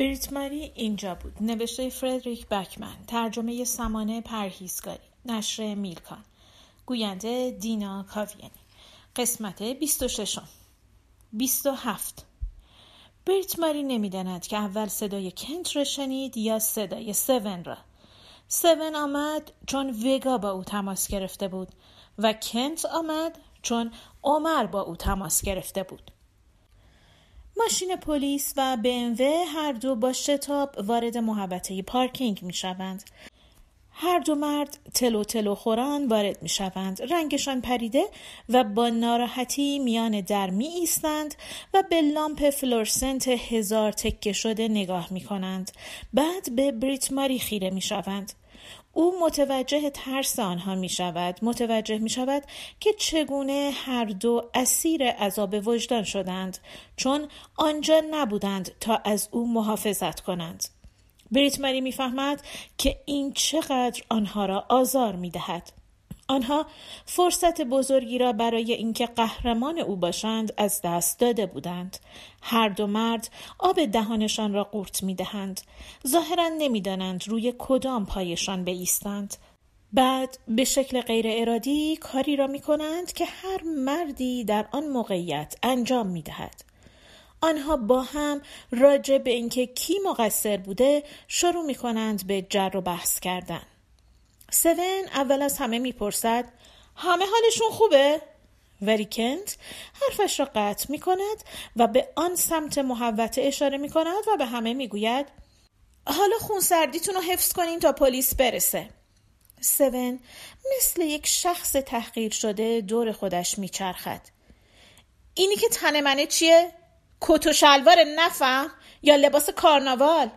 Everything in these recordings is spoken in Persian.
بریت ماری اینجا بود. نوشته فردریک بکمن. ترجمه سمانه پرهیزگاری. نشر میلکان. گوینده دینا کاویانی. قسمت 26 27 بریت ماری نمی‌داند که اول صدای کنت را شنید یا صدای سون را. سون آمد چون وگا با او تماس گرفته بود و کنت آمد چون عمر با او تماس گرفته بود. ماشین پلیس و BMW هر دو با شتاب وارد محوطه پارکینگ می شوند. هر دو مرد تلو تلو خوران وارد می شوند. رنگشان پریده و با ناراحتی میان در می ایستند و به لامپ فلورسنت هزار تکه شده نگاه می کنند. بعد به بریت ماری خیره می شوند. او متوجه ترس آنها می شود متوجه می شود که چگونه هر دو اسیر عذاب وجدان شدند چون آنجا نبودند تا از او محافظت کنند بریت مری می‌فهمد که این چقدر آنها را آزار می دهد. آنها فرصت بزرگی را برای اینکه قهرمان او باشند از دست داده بودند هر دو مرد آب دهانشان را قورت می‌دهند ظاهرا نمی‌دانند روی کدام پایشان بایستند بعد به شکل غیر ارادی کاری را می کنند که هر مردی در آن موقعیت انجام می دهد. آنها با هم راجع به اینکه کی مقصر بوده شروع می کنند به جر و بحث کردن. سون اول از همه می‌پرسد همه حالشون خوبه؟ ولی کنت حرفش را قطع می کند و به آن سمت محوته اشاره می کند و به همه می گوید حالا خونسردیتون رو حفظ کنین تا پلیس برسه. سون مثل یک شخص تحقیر شده دور خودش میچرخد. اینی که تن منه چیه؟ کت و شلوار نفهم یا لباس کارناوال؟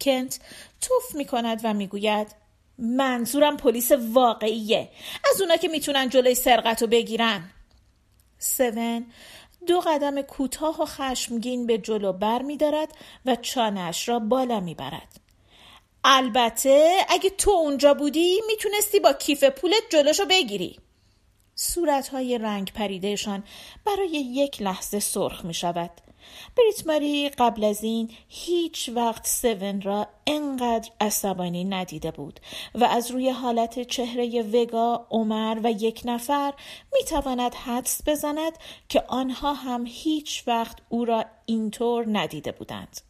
کنت توف می کند و می‌گوید منظورم پلیس واقعیه از اونا که می‌تونن جلوی سرقت رو بگیرن سون دو قدم کوتاه و خشمگین به جلو بر می دارد و چانش را بالا می برد. البته اگه تو اونجا بودی می‌تونستی با کیف پولت جلوشو بگیری. صورتهای رنگ پریدهشان برای یک لحظه سرخ می شود. بریت ماری قبل از این هیچ وقت سون را انقدر عصبانی ندیده بود و از روی حالت چهره وگا، عمر و یک نفر می تواند حدس بزند که آنها هم هیچ وقت او را اینطور ندیده بودند.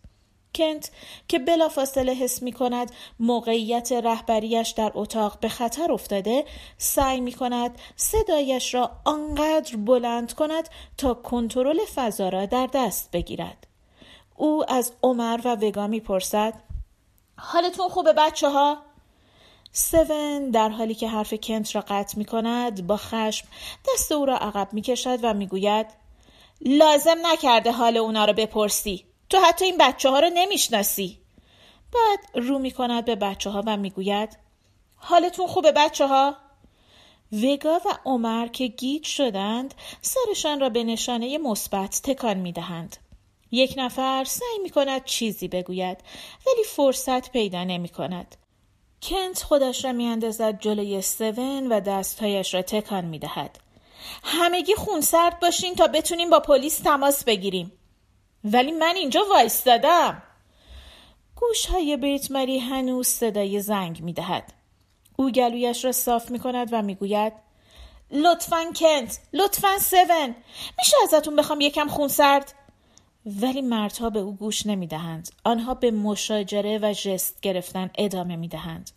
کنت که بلافاصله حس می کند موقعیت رهبریش در اتاق به خطر افتاده سعی می کند صدایش را آنقدر بلند کند تا کنترل فضا را در دست بگیرد او از عمر و وگا می پرسد حالتون خوبه بچه ها؟ سون در حالی که حرف کنت را قطع می کند با خشم دست او را عقب می کشد و می گوید لازم نکرده حال اونا را بپرسی تو حتی این بچه ها رو نمی‌شناسی بعد رو می کند به بچه ها و می‌گوید حالتون خوبه بچه ها؟ وگا و عمر که گیج شدند سرشان را به نشانه مثبت تکان می دهند. یک نفر سعی می کند چیزی بگوید ولی فرصت پیدا نمی کند. کنت خودش را می اندازد جلوی سون و دستهایش را تکان می دهد. همگی خونسرد باشین تا بتونیم با پلیس تماس بگیریم. ولی من اینجا وایستادم گوش های بریت مری هنوز صدای زنگ می دهد. او گلویش را صاف می کند و می گوید لطفا کنت لطفا سون میشه ازتون بخوام یکم خون سرد ولی مردها به او گوش نمی دهند. آنها به مشاجره و جست گرفتن ادامه می دهند.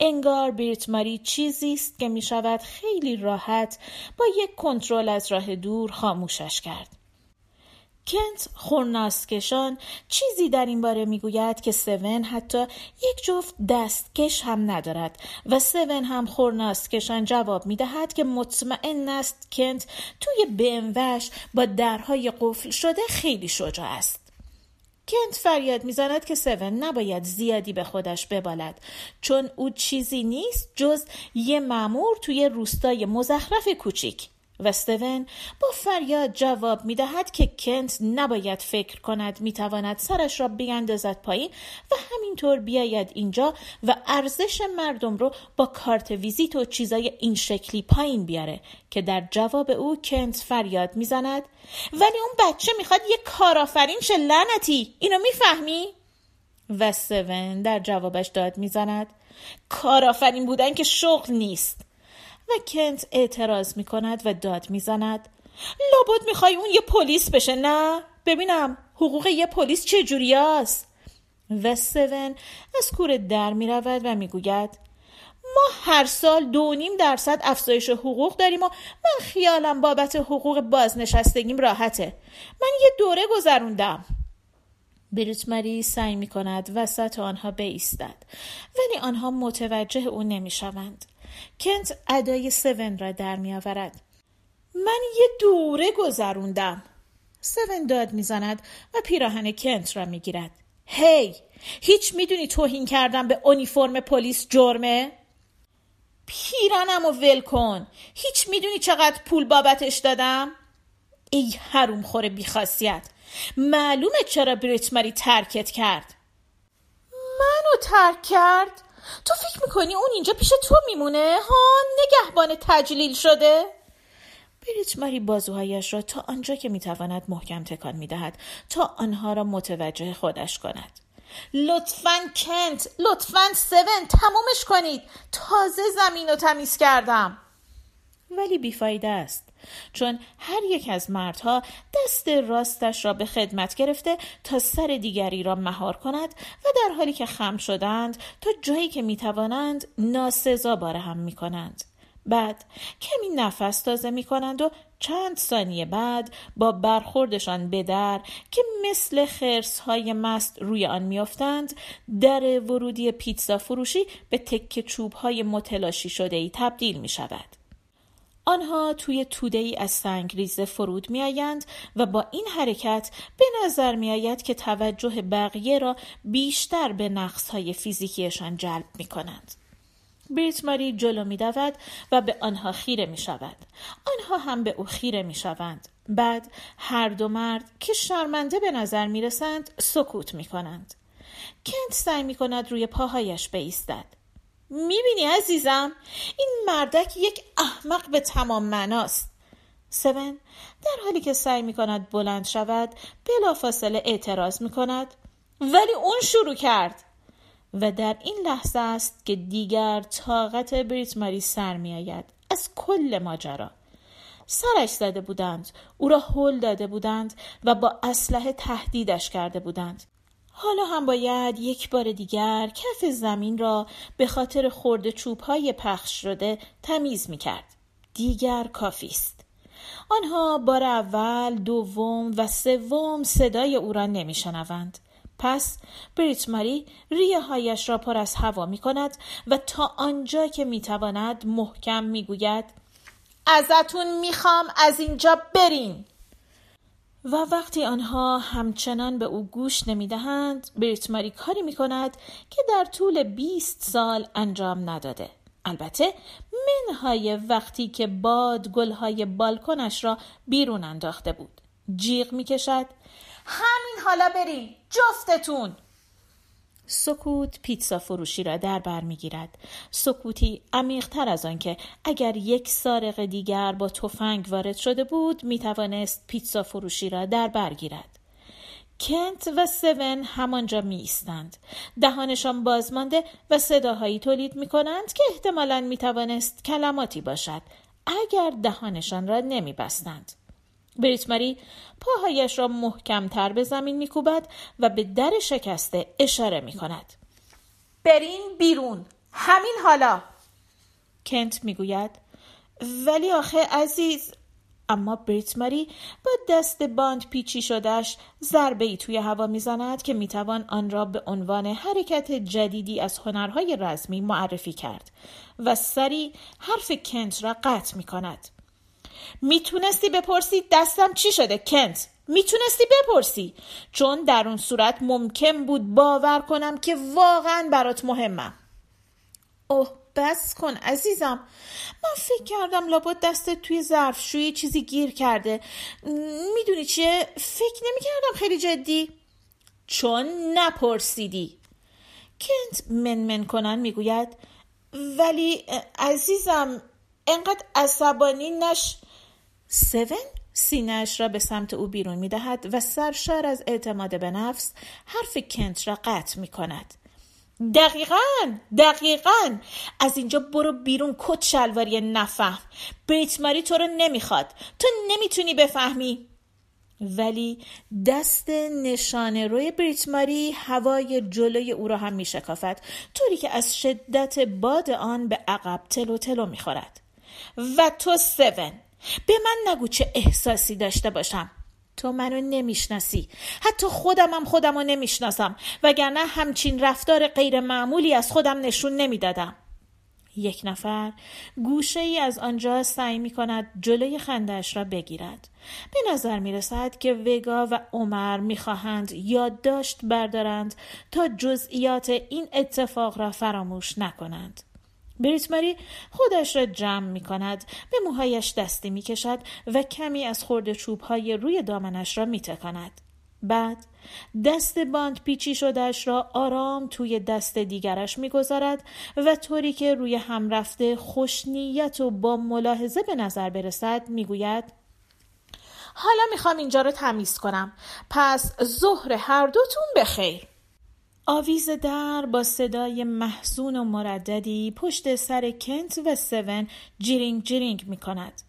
انگار بریت ماری چیزی است که می شود خیلی راحت با یک کنترل از راه دور خاموشش کرد. کنت خورناسکشان چیزی در این باره می‌گوید که سون حتی یک جفت دستکش هم ندارد و سون هم خورناسکشان جواب می‌دهد که مطمئن است کنت توی بموش با درهای قفل شده خیلی شجاع است. کنت فریاد می‌زند که سون نباید زیادی به خودش ببالد چون او چیزی نیست جز یه مامور توی روستای مزخرف کوچیک. و با فریاد جواب می دهد که کنت نباید فکر کند می تواند سرش را بیاندازد پایین و همینطور بیاید اینجا و ارزش مردم رو با کارت ویزیت و چیزای این شکلی پایین بیاره که در جواب او کنت فریاد می‌زند. ولی اون بچه می‌خواد یه کارآفرین شه لعنتی. اینو می‌فهمی؟ و سون در جوابش داد می‌زند. کارآفرین بودن که شغل نیست. کنت اعتراض می کند و داد می‌زند. لابد می‌خوای اون یه پلیس بشه نه؟ ببینم حقوق یه پلیس چه است؟ و سون از کوره در می رود و می‌گوید ما هر سال دو نیم درصد افزایش حقوق داریم و من خیالم بابت حقوق بازنشستگیم راحته. من یه دوره گذروندم. بریت مری سعی می کند وسط آنها بیستد ولی آنها متوجه او نمی شوند. کنت ادای سون را در می آورد. من یه دوره گذروندم. سون داد می‌زند و پیراهن کنت را می گیرد. هی هیچ می‌دونی توهین کردم به اونیفرم پلیس جرمه؟ پیرانم و ول کن هیچ می‌دونی چقدر پول بابتش دادم؟ ای حروم خوره بیخاصیت معلومه چرا بریت ترکت کرد منو ترک کرد؟ تو فکر می‌کنی اون اینجا پیش تو میمونه؟ ها نگهبان تجلیل شده؟ بریت ماری بازوهایش را تا آنجا که می‌تواند محکم تکان می‌دهد تا آنها را متوجه خودش کند لطفا کنت لطفا سون تمومش کنید تازه زمین رو تمیز کردم ولی بیفایده است چون هر یک از مردها دست راستش را به خدمت گرفته تا سر دیگری را مهار کند و در حالی که خم شدند تا جایی که می‌توانند ناسزا باره هم می‌کنند بعد کمی نفس تازه می کنند و چند ثانیه بعد با برخوردشان به در که مثل خرس های مست روی آن میافتند در ورودی پیتزا فروشی به تکه چوب های متلاشی شده ای تبدیل می شود. آنها توی توده ای از سنگ ریزه فرود می آیند و با این حرکت به نظر می آید که توجه بقیه را بیشتر به نقص های فیزیکیشان جلب می کنند. بریت ماری جلو می دود و به آنها خیره می شود. آنها هم به او خیره می شوند. بعد هر دو مرد که شرمنده به نظر می رسند سکوت می کنند. کنت سعی می کند روی پاهایش بایستد. می‌بینی عزیزم؟ این مردک یک احمق به تمام مناست سون در حالی که سعی می کند بلند شود بلافاصله اعتراض می کند ولی اون شروع کرد. و در این لحظه است که دیگر طاقت بریت ماری سر می آید از کل ماجرا. سرش زده بودند او را هل داده بودند و با اسلحه تهدیدش کرده بودند. حالا هم باید یک بار دیگر کف زمین را به خاطر خورد چوبهای پخش شده تمیز می کرد. دیگر کافی است. آنها بار اول، دوم و سوم صدای او را نمی شنوند. پس بریت ماری ریه هایش را پر از هوا می کند و تا آنجا که می تواند محکم می گوید ازتون می‌خوام از اینجا برین و وقتی آنها همچنان به او گوش نمی‌دهند بریت ماری کاری می کند که در طول 20 سال انجام نداده. البته منهای وقتی که باد گلهای بالکنش را بیرون انداخته بود. جیغ می کشد همین حالا بریم جفتتون! سکوت پیتزا فروشی را در بر می‌گیرد سکوتی عمیقتر از آنکه اگر یک سارق دیگر با تفنگ وارد شده بود می‌توانست پیتزا فروشی را در بر گیرد کنت و سون همانجا می ایستند. دهانشان بازمانده و صداهایی تولید می کنند که احتمالا می توانست کلماتی باشد اگر دهانشان را نمی بستند. بریت ماری پاهایش را محکمتر به زمین میکوبد و به در شکسته اشاره می کند. برین بیرون همین حالا کنت می‌گوید ولی آخه عزیز اما بریت ماری با دست باند پیچی شدهش ضربه ای توی هوا می‌زند که می‌توان آن را به عنوان حرکت جدیدی از هنرهای رزمی معرفی کرد و سری حرف کنت را قطع می کند. می‌تونستی بپرسی دستم چی شده کنت؟ می‌تونستی بپرسی؟ چون در اون صورت ممکن بود باور کنم که واقعا برات مهمم. اوه بس کن عزیزم. من فکر کردم لابد دستت توی ظرفشویی چیزی گیر کرده. می‌دونی چیه؟ فکر نمی‌کردم خیلی جدی. چون نپرسیدی. کنت منمن کنن می‌گوید ولی عزیزم انقدر عصبانی نش. سون سینهش را به سمت او بیرون می دهد و سرشار از اعتماد به نفس حرف کنت را قطع می کند. دقیقا دقیقا. از اینجا برو بیرون کت شلواری نفهم. بریت ماری تو رو نمی‌خواد. تو نمی‌تونی بفهمی. ولی دست نشانه روی بریت ماری هوای جلوی او را هم میشکافد طوری که از شدت باد آن به عقب تلو تلو می‌خورد. و تو سون به من نگو چه احساسی داشته باشم تو منو نمی‌شناسی حتی خودم هم خودم رو نمی‌شناسم وگرنه همچین رفتار غیر معمولی از خودم نشون نمی‌دادم یک نفر گوشه ای از آنجا سعی می کند جلوی خندش را بگیرد. به نظر می رسد که وگا و عمر می خواهند یادداشت بردارند تا جزئیات این اتفاق را فراموش نکنند. بریتماری خودش را جمع می کند به موهایش دستی می کشد و کمی از خورد چوب های روی دامنش را می تکند. بعد دست باند پیچی شدهش را آرام توی دست دیگرش می‌گذارد و طوری که روی هم رفته خوشنیت و با ملاحظه به نظر برسد می‌گوید حالا می‌خوام اینجا رو تمیز کنم پس ظهر هر دوتون بخیر آویز در با صدای محزون و مرددی پشت سر کنت و سون جیرینگ جیرینگ می کند.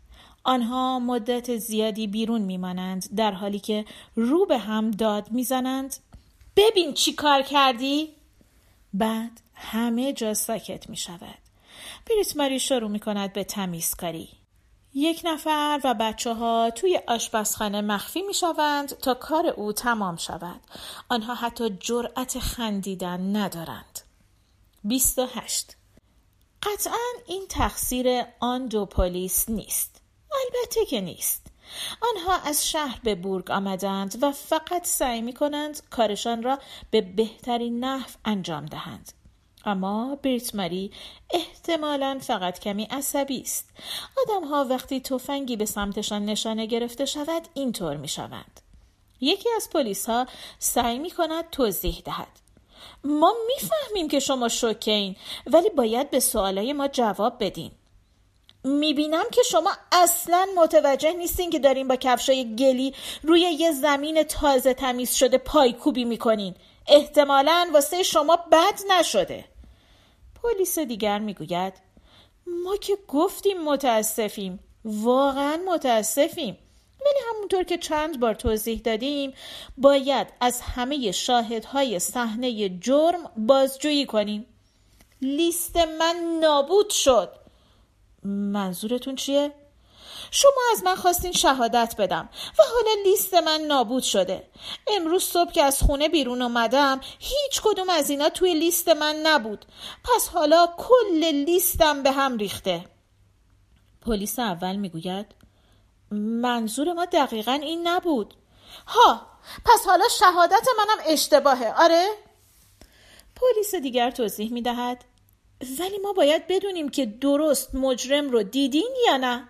آنها مدت زیادی بیرون میمانند در حالی که رو به هم داد می‌زنند ببین چی کار کردی؟ بعد همه جا ساکت می شود. بریت ماری شروع می کند به تمیزکاری. یک نفر و بچه ها توی آشپزخانه مخفی می شوند تا کار او تمام شود. آنها حتی جرأت خندیدن ندارند. 28. قطعا این تقصیر آن دو پلیس نیست. البته که نیست. آنها از شهر به بورگ آمدند و فقط سعی می کنند کارشان را به بهترین نحو انجام دهند. اما بریت ماری احتمالا فقط کمی عصبی است. آدم ها وقتی تفنگی به سمتشان نشانه گرفته شود اینطور می شوند. یکی از پلیس ها سعی می کند توضیح دهد. ما می‌فهمیم که شما شوکین ولی باید به سوالای ما جواب بدین. می‌بینم که شما اصلا متوجه نیستین که دارین با کفشای گلی روی یه زمین تازه تمیز شده پایکوبی می‌کنین احتمالا واسه شما بد نشده پلیس دیگر می‌گوید ما که گفتیم متاسفیم واقعا متاسفیم. ولی همونطور که چند بار توضیح دادیم باید از همه شاهدهای صحنه جرم بازجویی کنیم. لیست من نابود شد. منظورتون چیه؟ شما از من خواستین شهادت بدم و حالا لیست من نابود شده. امروز صبح که از خونه بیرون اومدم هیچ کدوم از اینا توی لیست من نبود. پس حالا کل لیستم به هم ریخته. پلیس اول می‌گوید منظور ما دقیقا این نبود. ها پس حالا شهادت منم اشتباهه. آره؟ پلیس دیگر توضیح می‌دهد ولی ما باید بدونیم که درست مجرم رو دیدین یا نه.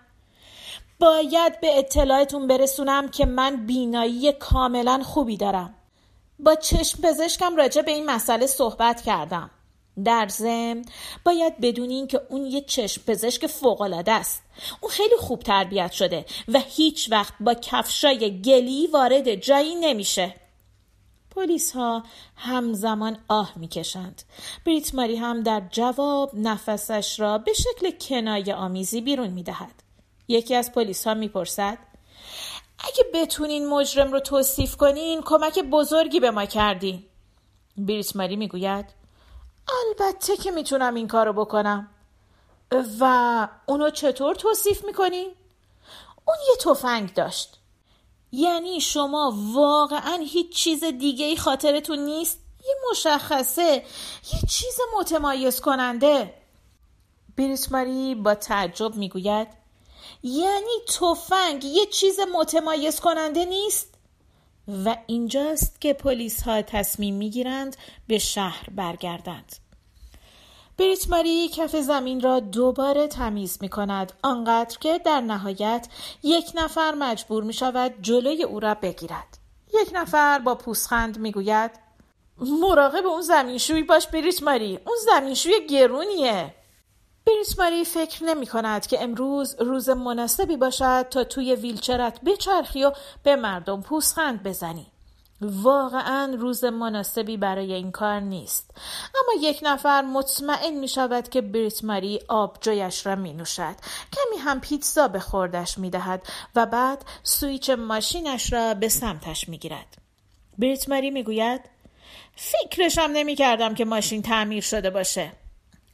باید به اطلاعتون برسونم که من بینایی کاملا خوبی دارم با چشم پزشکم راجع به این مسئله صحبت کردم در ضمن باید بدونین که اون یه چشم پزشک فوقالعاده است اون خیلی خوب تربیت شده و هیچ وقت با کفشای گلی وارد جایی نمیشه پلیس ها همزمان آه می‌کشند. بریت ماری هم در جواب نفسش را به شکل کنایه آمیزی بیرون می‌دهد. یکی از پلیس ها می‌پرسد اگه بتونین مجرم رو توصیف کنین کمک بزرگی به ما کردین. بریت ماری می‌گوید البته که می‌تونم این کارو بکنم. و اونو چطور توصیف می‌کنین؟ اون یه تفنگ داشت. یعنی شما واقعا هیچ چیز دیگه ای خاطرتون نیست یه مشخصه یه چیز متمایز کننده بریت ماری با تعجب می‌گوید یعنی تفنگ یه چیز متمایز کننده نیست؟ و اینجاست که پلیس ها تصمیم می‌گیرند به شهر برگردند. بریت ماری کف زمین را دوباره تمیز می کند آنقدر که در نهایت یک نفر مجبور می شود جلوی او را بگیرد. یک نفر با پوسخند می گوید مراقب اون زمینشوی باش بریت ماری اون زمینشوی گرونیه. بریت ماری فکر نمی کند که امروز روز مناسبی باشد تا توی ویلچرت بچرخی و به مردم پوزخند بزنی. واقعا روز مناسبی برای این کار نیست. اما یک نفر مطمئن می شود که بریت ماری آبجویش را می نوشد کمی هم پیتزا به خوردش می دهد و بعد سویچ ماشینش را به سمتش می گیرد بریت ماری می گوید فکرشم نمی کردم که ماشین تعمیر شده باشه.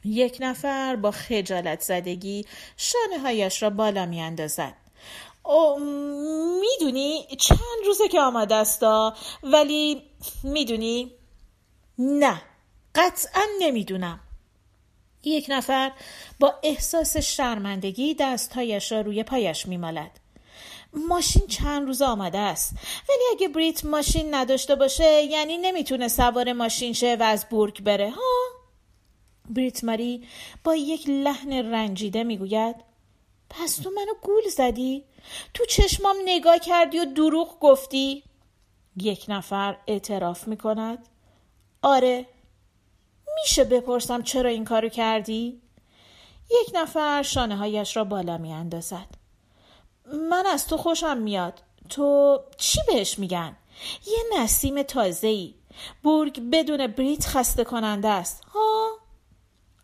یک نفر با خجالت زدگی شانه هایش را بالا می اندازد می‌دونی چند روزه که آماده است ولی می‌دونی؟ نه قطعا نمی‌دونم. یک نفر با احساس شرمندگی دستهایش را روی پایش میمالد. ماشین چند روز آماده است. ولی اگه بریت ماشین نداشته باشه یعنی نمی‌تونه سوار ماشین شه و از بورگ بره ها؟ بریت ماری با یک لحن رنجیده می‌گوید پس تو منو گول زدی؟ تو چشمام نگاه کردی و دروغ گفتی؟ یک نفر اعتراف می‌کند. آره میشه بپرسم چرا این کارو کردی؟ یک نفر شانه هایش را بالا میاندازد. من از تو خوشم میاد. تو چی بهش میگن؟ یه نسیم تازه ای بورگ بدون بریت خسته کننده است. ها؟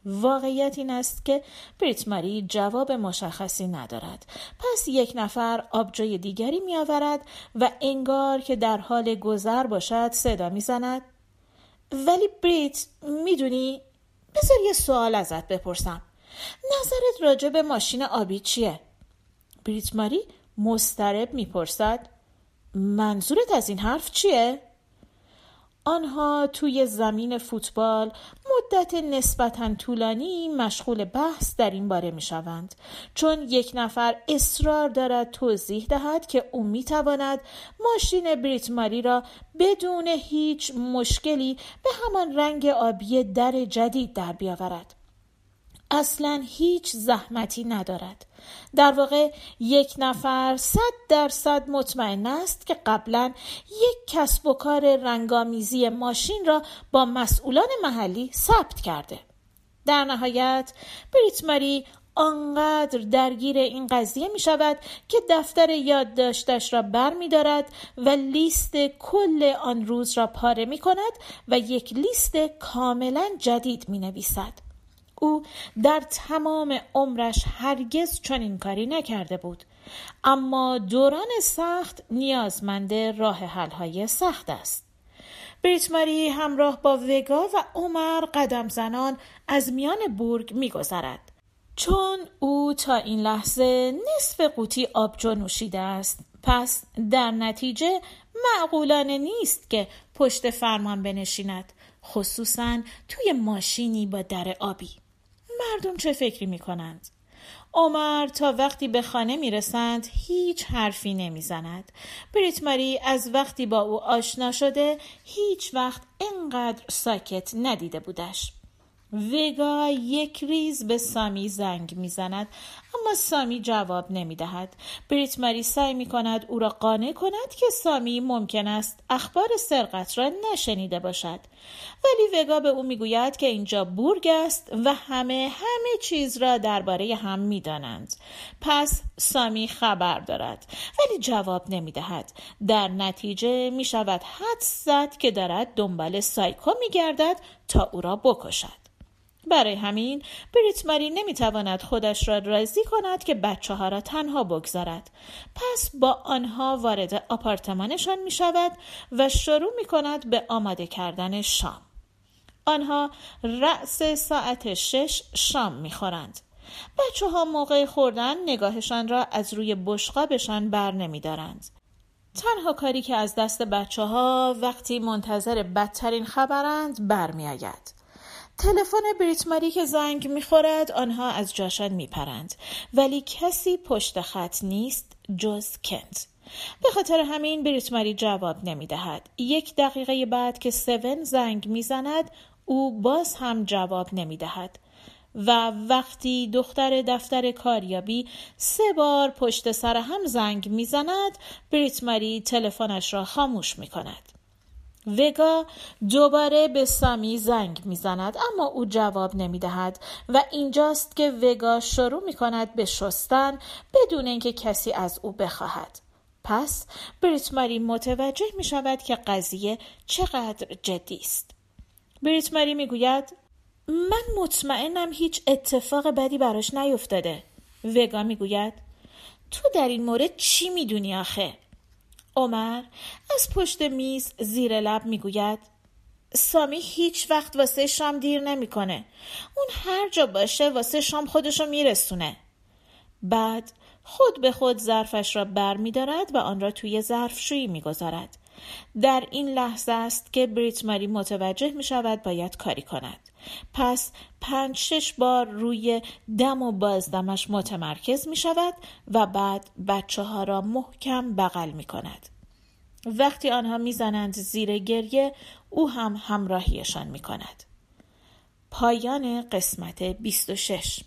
واقعیت این است که بریت ماری جواب مشخصی ندارد. پس یک نفر آبجوی دیگری می آورد و انگار که در حال گذر باشد صدا می زند ولی بریت می‌دونی؟ بذار یه سوال ازت بپرسم. نظرت راجع به ماشین آبی چیه؟ بریت ماری مسترب می‌پرسد. منظورت از این حرف چیه؟ آنها توی زمین فوتبال مدت نسبتا طولانی مشغول بحث در این باره می شوند چون یک نفر اصرار دارد توضیح دهد که او می تواند ماشین بریت ماری را بدون هیچ مشکلی به همان رنگ آبی در جدید در بیاورد. اصلا هیچ زحمتی ندارد در واقع یک نفر صد درصد مطمئن است که قبلا یک کسب و کار رنگامیزی ماشین را با مسئولان محلی ثبت کرده در نهایت بریت ماری آنقدر درگیر این قضیه می شود که دفتر یادداشتش را بر می دارد و لیست کل آن روز را پاره می کند و یک لیست کاملا جدید می نویسد. او در تمام عمرش هرگز چنین کاری نکرده بود. اما دوران سخت نیازمند راه حلهای سخت است. بریت ماری همراه با وگا و عمر قدم زنان از میان بورگ میگذرد. چون او تا این لحظه نصف قوطی آبجو نوشیده است پس در نتیجه معقولانه نیست که پشت فرمان بنشیند خصوصا توی ماشینی با در آبی. مردم چه فکری می کنند؟ عمر تا وقتی به خانه می رسند هیچ حرفی نمی زند. بریت ماری از وقتی با او آشنا شده هیچ وقت انقدر ساکت ندیده بودش. وگا یک ریز به سامی زنگ می‌زند اما سامی جواب نمی دهد. بریت ماری سعی می کند او را قانع کند که سامی ممکن است اخبار سرقت را نشنیده باشد ولی وگا به او می‌گوید که اینجا بورگ است و همه همه چیز را درباره هم می‌دانند پس سامی خبر دارد ولی جواب نمی دهد. در نتیجه می شود حد زد که دارد دنبال سایکو می گردد تا او را بکشد برای همین بریت ماری نمی‌تواند خودش را راضی کند که بچه ها را تنها بگذارد پس با آنها وارد آپارتمانشان می شود و شروع می کند به آماده کردن شام آنها رأس ساعت شش شام می خورند. بچه ها موقع خوردن نگاهشان را از روی بشقابشان بر نمی دارند. تنها کاری که از دست بچه ها وقتی منتظر بدترین خبرند برمیآید. تلفن بریت ماری که زنگ می‌خورد آنها از جاشان میپرند. ولی کسی پشت خط نیست جز کنت. به خاطر همین بریت ماری جواب نمی‌دهد. یک دقیقه بعد که سون زنگ می‌زند او باز هم جواب نمی‌دهد. و وقتی دختر دفتر کاریابی سه بار پشت سر هم زنگ می‌زند بریت ماری تلفنش را خاموش می کند. وگا دوباره به سامی زنگ می‌زند اما او جواب نمی دهد و اینجاست که وگا شروع می کند به شستن بدون اینکه کسی از او بخواهد. پس بریت ماری متوجه می شود که قضیه چقدر جدی است. بریت ماری می گوید من مطمئنم هیچ اتفاق بدی براش نیفتاده. وگا می گوید تو در این مورد چی می‌دونی آخه؟ عمر از پشت میز زیر لب می‌گوید سامی هیچ وقت واسه شام دیر نمی‌کنه. اون هر جا باشه واسه شام خودشو میرسونه. بعد خود به خود ظرفش را بر می و آن را توی ظرفشویی می گذارد. در این لحظه است که بریت ماری متوجه می شود باید کاری کند. پس پنج شش بار روی دم و بازدمش متمرکز می شود و بعد بچه ها را محکم بغل می کند. وقتی آنها می‌زنند زیر گریه او هم همراهیشان می کند. پایان قسمت 26